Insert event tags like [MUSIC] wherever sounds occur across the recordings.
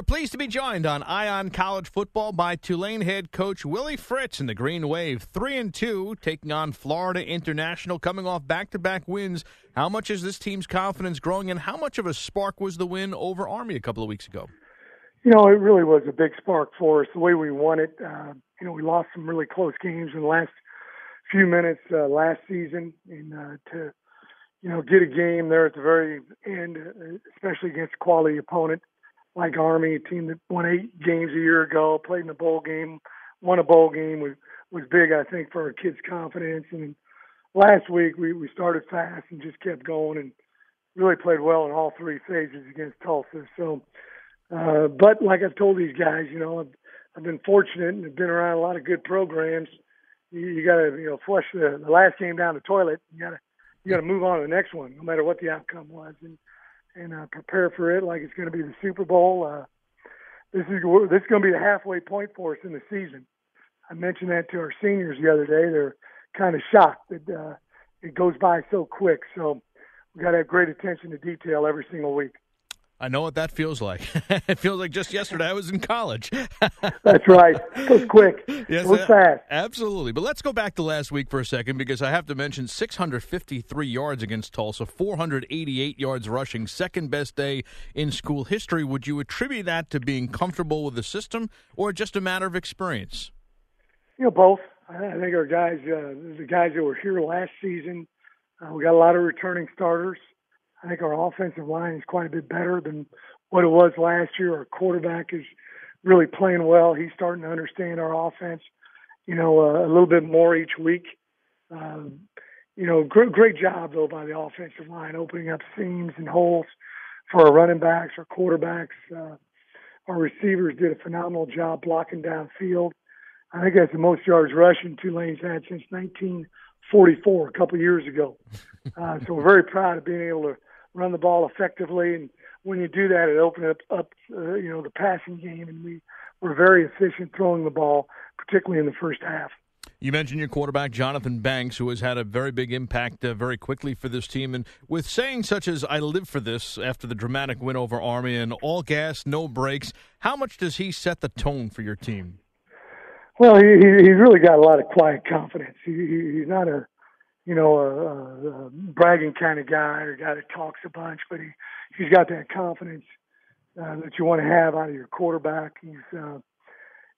We're pleased to be joined on Eye on College Football by Tulane head coach Willie Fritz in the Green Wave. Three and two, taking on Florida International, coming off back-to-back wins. How much is this team's confidence growing, and how much of a spark was the win over Army a couple of weeks ago? You know, it really was a big spark for us. The way we won it, uh, you know, we lost some really close games in the last few minutes uh, last season, and uh, to you know get a game there at the very end, uh, especially against a quality opponent like Army, a team that won eight games a year ago, played in a bowl game, won a bowl game was was big, I think, for our kids' confidence. And last week we we started fast and just kept going and really played well in all three phases against Tulsa. So, uh, but like I've told these guys, you know, I've, I've been fortunate and have been around a lot of good programs. You, you got to you know flush the, the last game down the toilet. You got to you got to move on to the next one, no matter what the outcome was. And and uh, prepare for it like it's going to be the Super Bowl. Uh, this is this is going to be the halfway point for us in the season. I mentioned that to our seniors the other day. They're kind of shocked that uh, it goes by so quick. So we got to have great attention to detail every single week. I know what that feels like. [LAUGHS] it feels like just yesterday I was in college. [LAUGHS] That's right. It was quick. Yes, goes fast. Absolutely. But let's go back to last week for a second because I have to mention 653 yards against Tulsa, 488 yards rushing, second best day in school history. Would you attribute that to being comfortable with the system or just a matter of experience? You know, both. I think our guys, uh, the guys that were here last season, uh, we got a lot of returning starters. I think our offensive line is quite a bit better than what it was last year. Our quarterback is really playing well. He's starting to understand our offense, you know, uh, a little bit more each week. Um, you know, great, great job though by the offensive line, opening up seams and holes for our running backs, our quarterbacks. Uh, our receivers did a phenomenal job blocking downfield. I think that's the most yards rushing Tulane's had since 1944, a couple of years ago. [LAUGHS] Uh, so we're very proud of being able to run the ball effectively. And when you do that, it opens up, up uh, you know, the passing game, and we were very efficient throwing the ball, particularly in the first half. You mentioned your quarterback, Jonathan Banks, who has had a very big impact uh, very quickly for this team. And with saying such as, I live for this after the dramatic win over Army and all gas, no brakes, how much does he set the tone for your team? Well, he, he's really got a lot of quiet confidence. He, he's not a you know, a, a bragging kind of guy or a guy that talks a bunch, but he he's got that confidence uh, that you want to have out of your quarterback. He's, uh,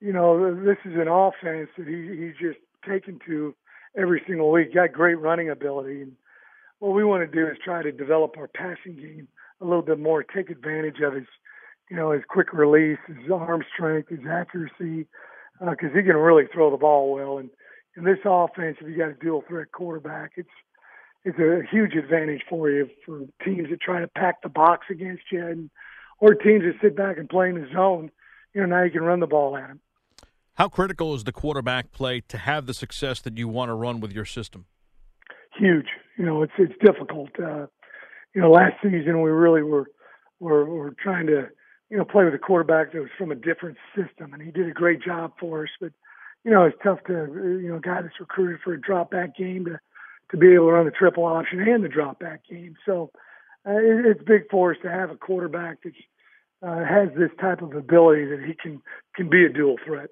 you know, this is an offense that he he's just taken to every single week. Got great running ability, and what we want to do is try to develop our passing game a little bit more, take advantage of his, you know, his quick release, his arm strength, his accuracy, because uh, he can really throw the ball well and in this offense, if you got a dual threat quarterback, it's it's a huge advantage for you for teams that try to pack the box against you, and or teams that sit back and play in the zone. You know, now you can run the ball at them. How critical is the quarterback play to have the success that you want to run with your system? Huge. You know, it's it's difficult. Uh, you know, last season we really were were were trying to you know play with a quarterback that was from a different system, and he did a great job for us, but you know, it's tough to, you know, a guy that's recruited for a drop back game to, to be able to run the triple option and the drop back game. So uh, it, it's big for us to have a quarterback that uh, has this type of ability that he can, can be a dual threat.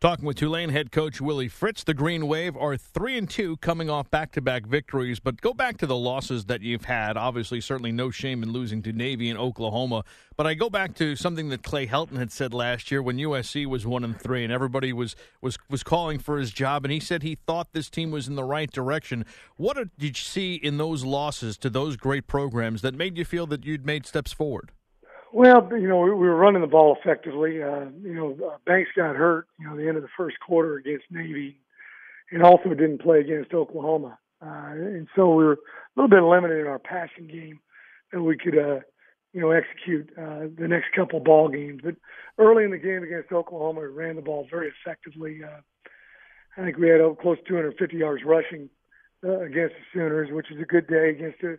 Talking with Tulane head coach Willie Fritz, the Green Wave are three and two, coming off back-to-back victories. But go back to the losses that you've had. Obviously, certainly no shame in losing to Navy and Oklahoma. But I go back to something that Clay Helton had said last year when USC was one and three, and everybody was was was calling for his job, and he said he thought this team was in the right direction. What did you see in those losses to those great programs that made you feel that you'd made steps forward? Well, you know, we were running the ball effectively. Uh, you know, uh, Banks got hurt, you know, the end of the first quarter against Navy, and also didn't play against Oklahoma. Uh, and so we were a little bit limited in our passing game that we could, uh, you know, execute uh, the next couple ball games. But early in the game against Oklahoma, we ran the ball very effectively. Uh, I think we had close to 250 yards rushing uh, against the Sooners, which is a good day against a,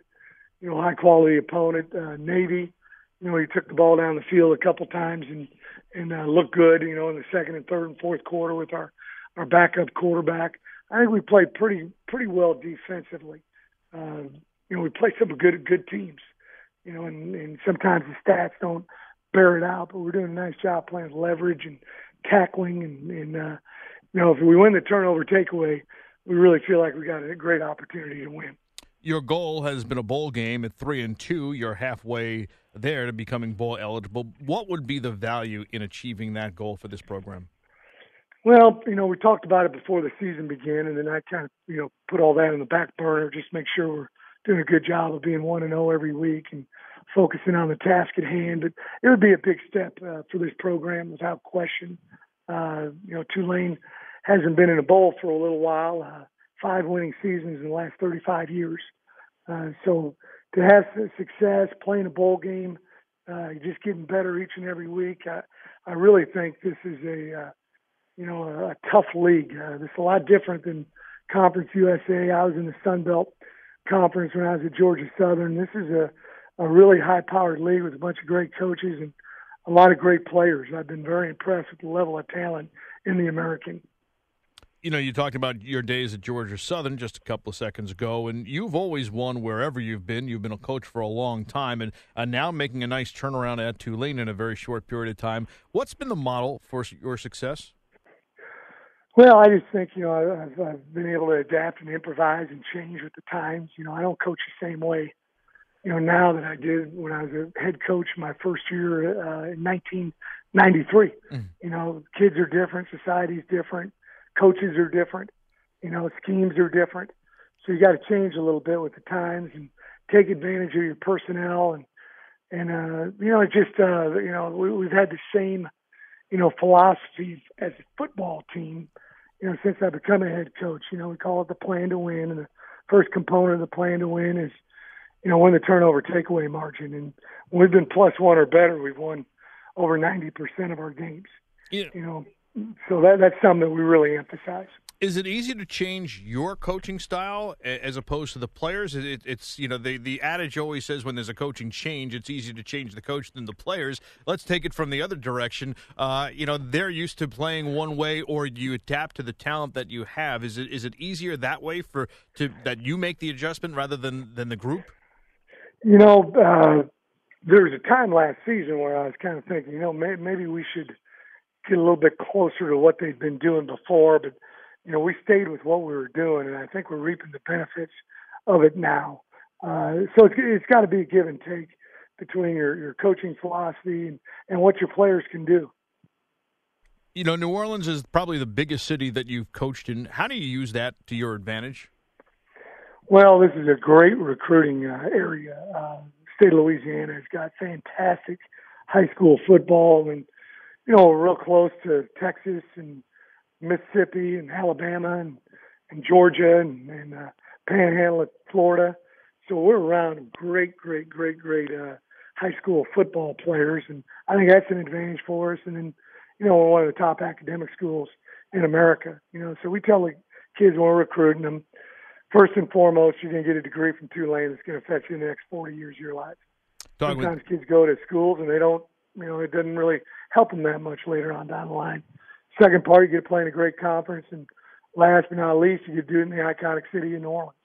you know, high quality opponent. Uh, Navy you know, he took the ball down the field a couple times and and uh, looked good. You know, in the second and third and fourth quarter with our our backup quarterback. I think we played pretty pretty well defensively. Uh, you know, we played some good good teams. You know, and, and sometimes the stats don't bear it out. But we're doing a nice job playing leverage and tackling, and, and uh, you know, if we win the turnover takeaway, we really feel like we got a great opportunity to win. Your goal has been a bowl game at three and two. You're halfway there to becoming bowl eligible. What would be the value in achieving that goal for this program? Well, you know, we talked about it before the season began, and then I kind of, you know, put all that in the back burner, just make sure we're doing a good job of being one and zero oh every week and focusing on the task at hand. But it would be a big step uh, for this program, without question. Uh, you know, Tulane hasn't been in a bowl for a little while. Uh, five winning seasons in the last 35 years. Uh, so to have success playing a bowl game, uh, just getting better each and every week, I, I really think this is a uh, you know a, a tough league. Uh, is a lot different than Conference USA. I was in the Sun Belt Conference when I was at Georgia Southern. This is a a really high-powered league with a bunch of great coaches and a lot of great players. I've been very impressed with the level of talent in the American you know, you talked about your days at Georgia Southern just a couple of seconds ago, and you've always won wherever you've been. You've been a coach for a long time, and uh, now making a nice turnaround at Tulane in a very short period of time. What's been the model for your success? Well, I just think you know I've, I've been able to adapt and improvise and change with the times. You know, I don't coach the same way, you know, now that I did when I was a head coach my first year uh, in 1993. Mm. You know, kids are different, society's different coaches are different, you know, schemes are different. So you got to change a little bit with the times and take advantage of your personnel and and uh, you know, just uh, you know, we, we've had the same you know philosophy as a football team, you know, since I become a head coach. You know, we call it the plan to win, and the first component of the plan to win is you know, win the turnover takeaway margin. And we've been plus one or better, we've won over 90% of our games. Yeah. You know, so that that's something that we really emphasize. Is it easy to change your coaching style as opposed to the players? It, it's you know the the adage always says when there's a coaching change, it's easier to change the coach than the players. Let's take it from the other direction. Uh, you know they're used to playing one way, or you adapt to the talent that you have. Is it is it easier that way for to that you make the adjustment rather than than the group? You know, uh, there was a time last season where I was kind of thinking, you know, may, maybe we should get a little bit closer to what they've been doing before. But you know, we stayed with what we were doing, and I think we're reaping the benefits of it now. Uh, so it's, it's got to be a give and take between your, your coaching philosophy and, and what your players can do. You know, New Orleans is probably the biggest city that you've coached in. How do you use that to your advantage? Well, this is a great recruiting uh, area. Uh, state of Louisiana has got fantastic high school football, and you know, real close to Texas and Mississippi and Alabama and, and Georgia and, and uh, Panhandle of Florida. So we're around great, great, great, great uh, high school football players, and I think that's an advantage for us. And then, you know, we're one of the top academic schools in America. You know, so we tell the kids when we're recruiting them, first and foremost, you're going to get a degree from Tulane that's going to affect you in the next 40 years of your life. Sometimes with... kids go to schools and they don't, you know, it doesn't really help them that much later on down the line. Second part, you get to play in a great conference, and last but not least, you get to do it in the iconic city of New Orleans.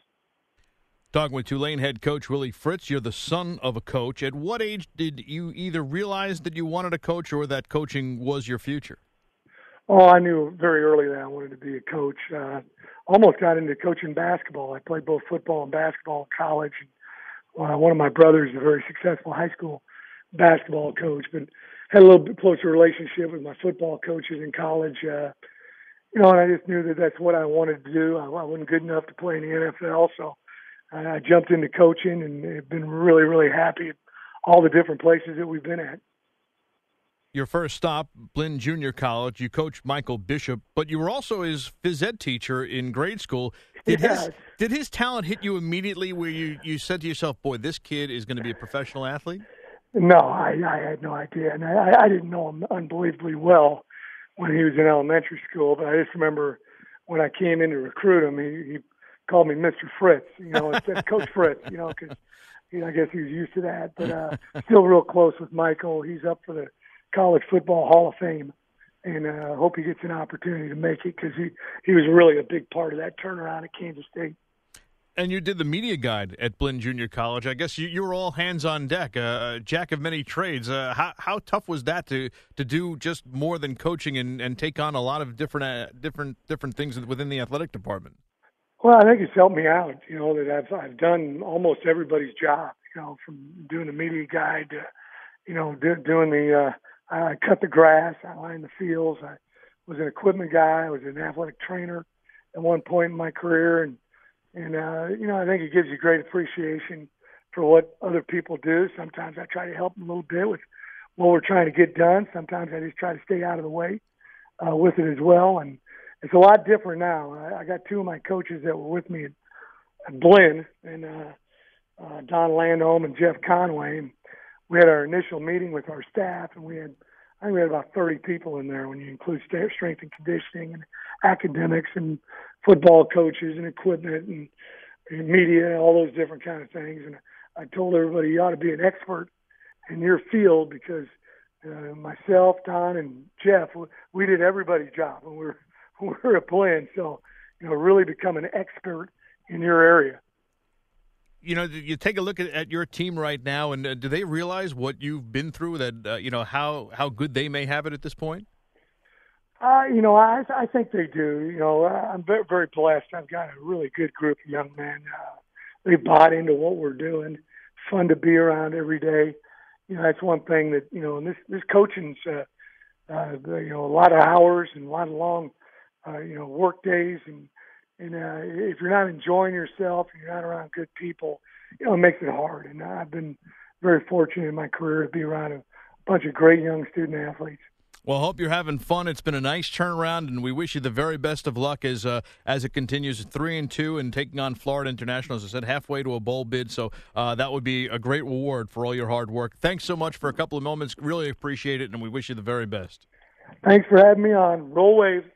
Talking with Tulane head coach Willie Fritz, you're the son of a coach. At what age did you either realize that you wanted to coach or that coaching was your future? Oh, I knew very early that I wanted to be a coach. Uh, almost got into coaching basketball. I played both football and basketball in college. And, uh, one of my brothers is a very successful high school basketball coach, but had a little bit closer relationship with my football coaches in college. Uh, you know, and I just knew that that's what I wanted to do. I, I wasn't good enough to play in the NFL, so I, I jumped into coaching and have been really, really happy at all the different places that we've been at. Your first stop, Blinn Junior College. You coached Michael Bishop, but you were also his phys ed teacher in grade school. Did yes. his did his talent hit you immediately, where you you said to yourself, "Boy, this kid is going to be a professional athlete"? No, I, I had no idea, and I, I didn't know him unbelievably well when he was in elementary school. But I just remember when I came in to recruit him, he, he called me Mr. Fritz, you know, instead of Coach Fritz, you know, because you know, I guess he was used to that. But uh, still real close with Michael. He's up for the College Football Hall of Fame, and uh, hope he gets an opportunity to make it because he he was really a big part of that turnaround at Kansas State. And you did the media guide at Blinn Junior College. I guess you, you were all hands on deck, uh, jack of many trades. Uh, how, how tough was that to, to do just more than coaching and, and take on a lot of different uh, different different things within the athletic department? Well, I think it's helped me out. You know that I've I've done almost everybody's job. You know, from doing the media guide to, you know, do, doing the uh, I cut the grass, I lined the fields. I was an equipment guy. I was an athletic trainer at one point in my career, and and uh, you know I think it gives you great appreciation for what other people do. Sometimes I try to help them a little bit with what we're trying to get done. Sometimes I just try to stay out of the way uh, with it as well. And it's a lot different now. I, I got two of my coaches that were with me at, at Blinn, and uh, uh, Don Landome and Jeff Conway. And we had our initial meeting with our staff, and we had I think we had about 30 people in there when you include strength and conditioning and academics and football coaches and equipment and, media and all those different kind of things. And I told everybody you ought to be an expert in your field because uh, myself, Don, and Jeff, we did everybody's job when we were [LAUGHS] when we were playing. So, you know, really become an expert in your area you know, you take a look at, at your team right now, and uh, do they realize what you've been through? That uh, you know how how good they may have it at this point. Uh, you know, I I think they do. You know, I'm very very blessed. I've got a really good group of young men. Uh, they bought into what we're doing. Fun to be around every day. You know, that's one thing that you know. And this this coaching's uh, uh, you know a lot of hours and a lot of long uh, you know work days and and uh, if you're not enjoying yourself and you're not around good people, you know, it makes it hard. And I've been very fortunate in my career to be around a bunch of great young student athletes. Well, hope you're having fun. It's been a nice turnaround, and we wish you the very best of luck as uh, as it continues three and two and taking on Florida International. As I said, halfway to a bowl bid, so uh, that would be a great reward for all your hard work. Thanks so much for a couple of moments. Really appreciate it, and we wish you the very best. Thanks for having me on. Roll Wave.